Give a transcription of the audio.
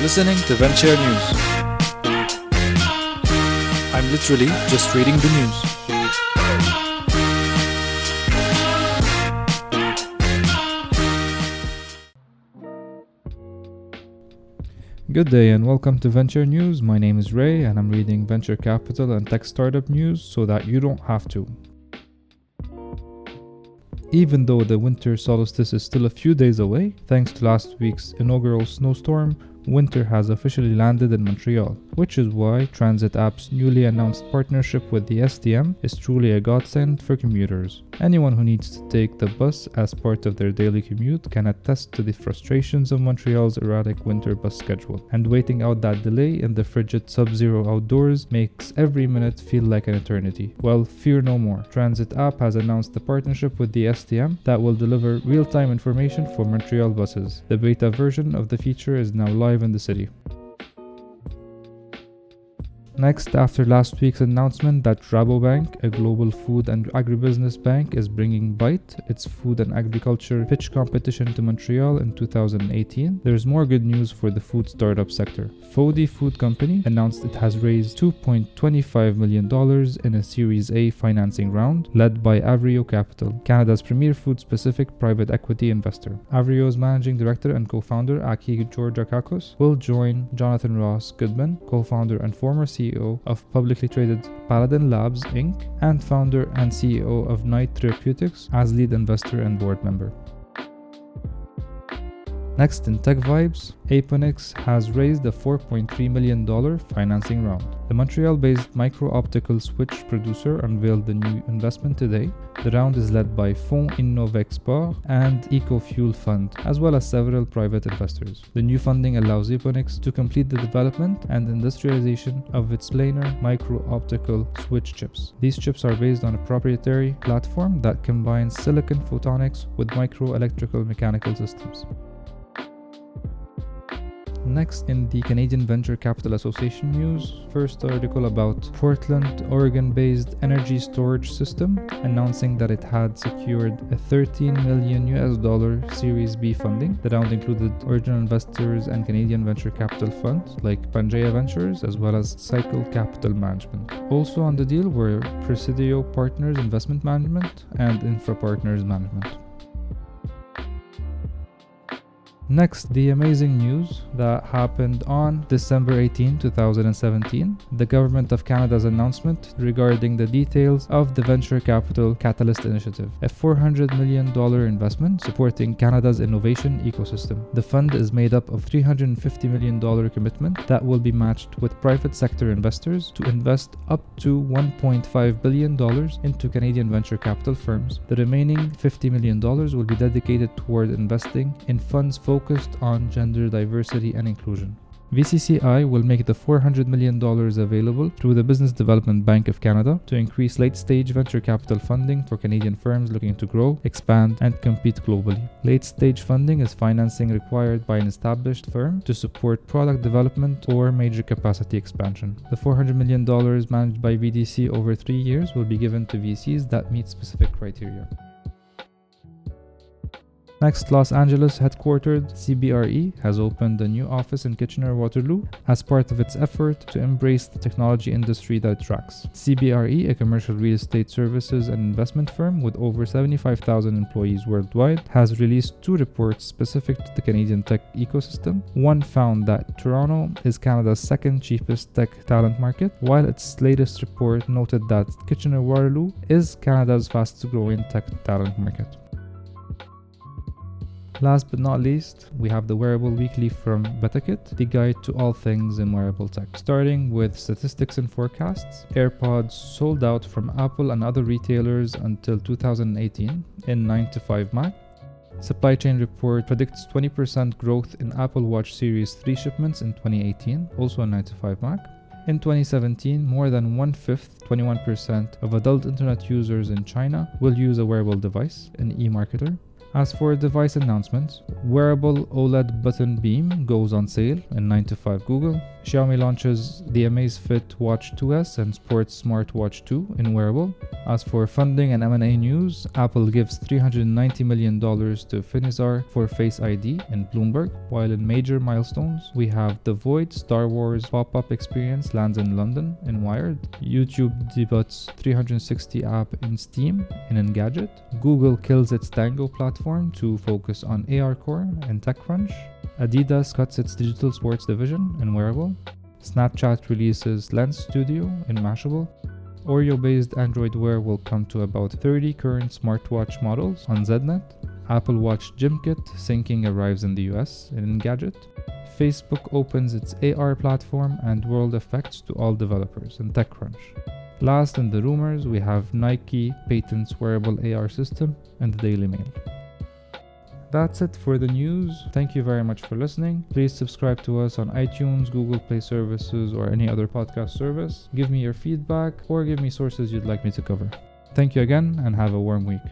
listening to Venture News. I'm literally just reading the news. Good day and welcome to Venture News. My name is Ray and I'm reading venture capital and tech startup news so that you don't have to. Even though the winter solstice is still a few days away, thanks to last week's inaugural snowstorm, winter has officially landed in Montreal, which is why Transit App's newly announced partnership with the STM is truly a godsend for commuters. Anyone who needs to take the bus as part of their daily commute can attest to the frustrations of Montreal's erratic winter bus schedule, and waiting out that delay in the frigid sub zero outdoors makes every minute feel like an eternity. Well, fear no more. Transit App has announced a partnership with the STM that will deliver real time information for Montreal buses. The beta version of the feature is now live in the city. Next, after last week's announcement that Rabobank, a global food and agribusiness bank, is bringing Bite, its food and agriculture pitch competition to Montreal in 2018, there's more good news for the food startup sector. FODY Food Company announced it has raised $2.25 million in a Series A financing round led by Avrio Capital, Canada's premier food-specific private equity investor. Avrio's managing director and co-founder Aki Georgacacos will join Jonathan Ross Goodman, co-founder and former CEO of publicly traded Paladin Labs Inc. and founder and CEO of Knight Therapeutics as lead investor and board member. Next in Tech Vibes, Aeponyx has raised a $4.3 million financing round. The Montreal based micro optical switch producer unveiled the new investment today. The round is led by Fonds Innovexport and EcoFuel Fund, as well as several private investors. The new funding allows Aeponyx to complete the development and industrialization of its planar micro optical switch chips. These chips are based on a proprietary platform that combines silicon photonics with micro electrical mechanical systems. Next, in the Canadian Venture Capital Association news, first article about Portland, Oregon based energy storage system announcing that it had secured a 13 million US dollar Series B funding. The round included original investors and Canadian venture capital funds like Pangea Ventures as well as Cycle Capital Management. Also on the deal were Presidio Partners Investment Management and Infra Partners Management. Next, the amazing news that happened on December 18, 2017, the Government of Canada's announcement regarding the details of the Venture Capital Catalyst Initiative, a $400 million investment supporting Canada's innovation ecosystem. The fund is made up of $350 million commitment that will be matched with private sector investors to invest up to $1.5 billion into Canadian venture capital firms. The remaining $50 million will be dedicated toward investing in funds focused focused on gender diversity and inclusion. VCCI will make the $400 million available through the Business Development Bank of Canada to increase late stage venture capital funding for Canadian firms looking to grow, expand, and compete globally. Late stage funding is financing required by an established firm to support product development or major capacity expansion. The $400 million managed by BDC over three years will be given to VCs that meet specific criteria. Next, Los Angeles headquartered CBRE has opened a new office in Kitchener Waterloo as part of its effort to embrace the technology industry that it tracks. CBRE, a commercial real estate services and investment firm with over 75,000 employees worldwide, has released two reports specific to the Canadian tech ecosystem. One found that Toronto is Canada's second cheapest tech talent market, while its latest report noted that Kitchener Waterloo is Canada's fastest growing tech talent market. Last but not least, we have the Wearable Weekly from BetaKit, the guide to all things in wearable tech. Starting with statistics and forecasts, AirPods sold out from Apple and other retailers until 2018 in 9 to 5 Mac. Supply Chain Report predicts 20% growth in Apple Watch Series 3 shipments in 2018, also in 9 to 5 Mac. In 2017, more than one fifth, 21%, of adult internet users in China will use a wearable device, an e marketer. As for device announcements, wearable OLED button beam goes on sale in 9 to 5 Google. Xiaomi launches the Amazfit Watch 2S and Sports Smartwatch 2 in Wareable. As for funding and M&A news, Apple gives $390 million to Finisar for Face ID in Bloomberg, while in major milestones, we have The Void Star Wars pop-up experience lands in London in Wired, YouTube debuts 360 app in Steam in Engadget, Google kills its Tango platform to focus on ARCore and TechCrunch, Adidas cuts its digital sports division in Wareable, Snapchat releases Lens Studio in Mashable, Oreo based Android Wear will come to about 30 current smartwatch models on ZDNet, Apple Watch GymKit syncing arrives in the US in Engadget, Facebook opens its AR platform and World Effects to all developers in TechCrunch. Last in the rumors, we have Nike patents wearable AR system and the Daily Mail. That's it for the news. Thank you very much for listening. Please subscribe to us on iTunes, Google Play services, or any other podcast service. Give me your feedback or give me sources you'd like me to cover. Thank you again and have a warm week.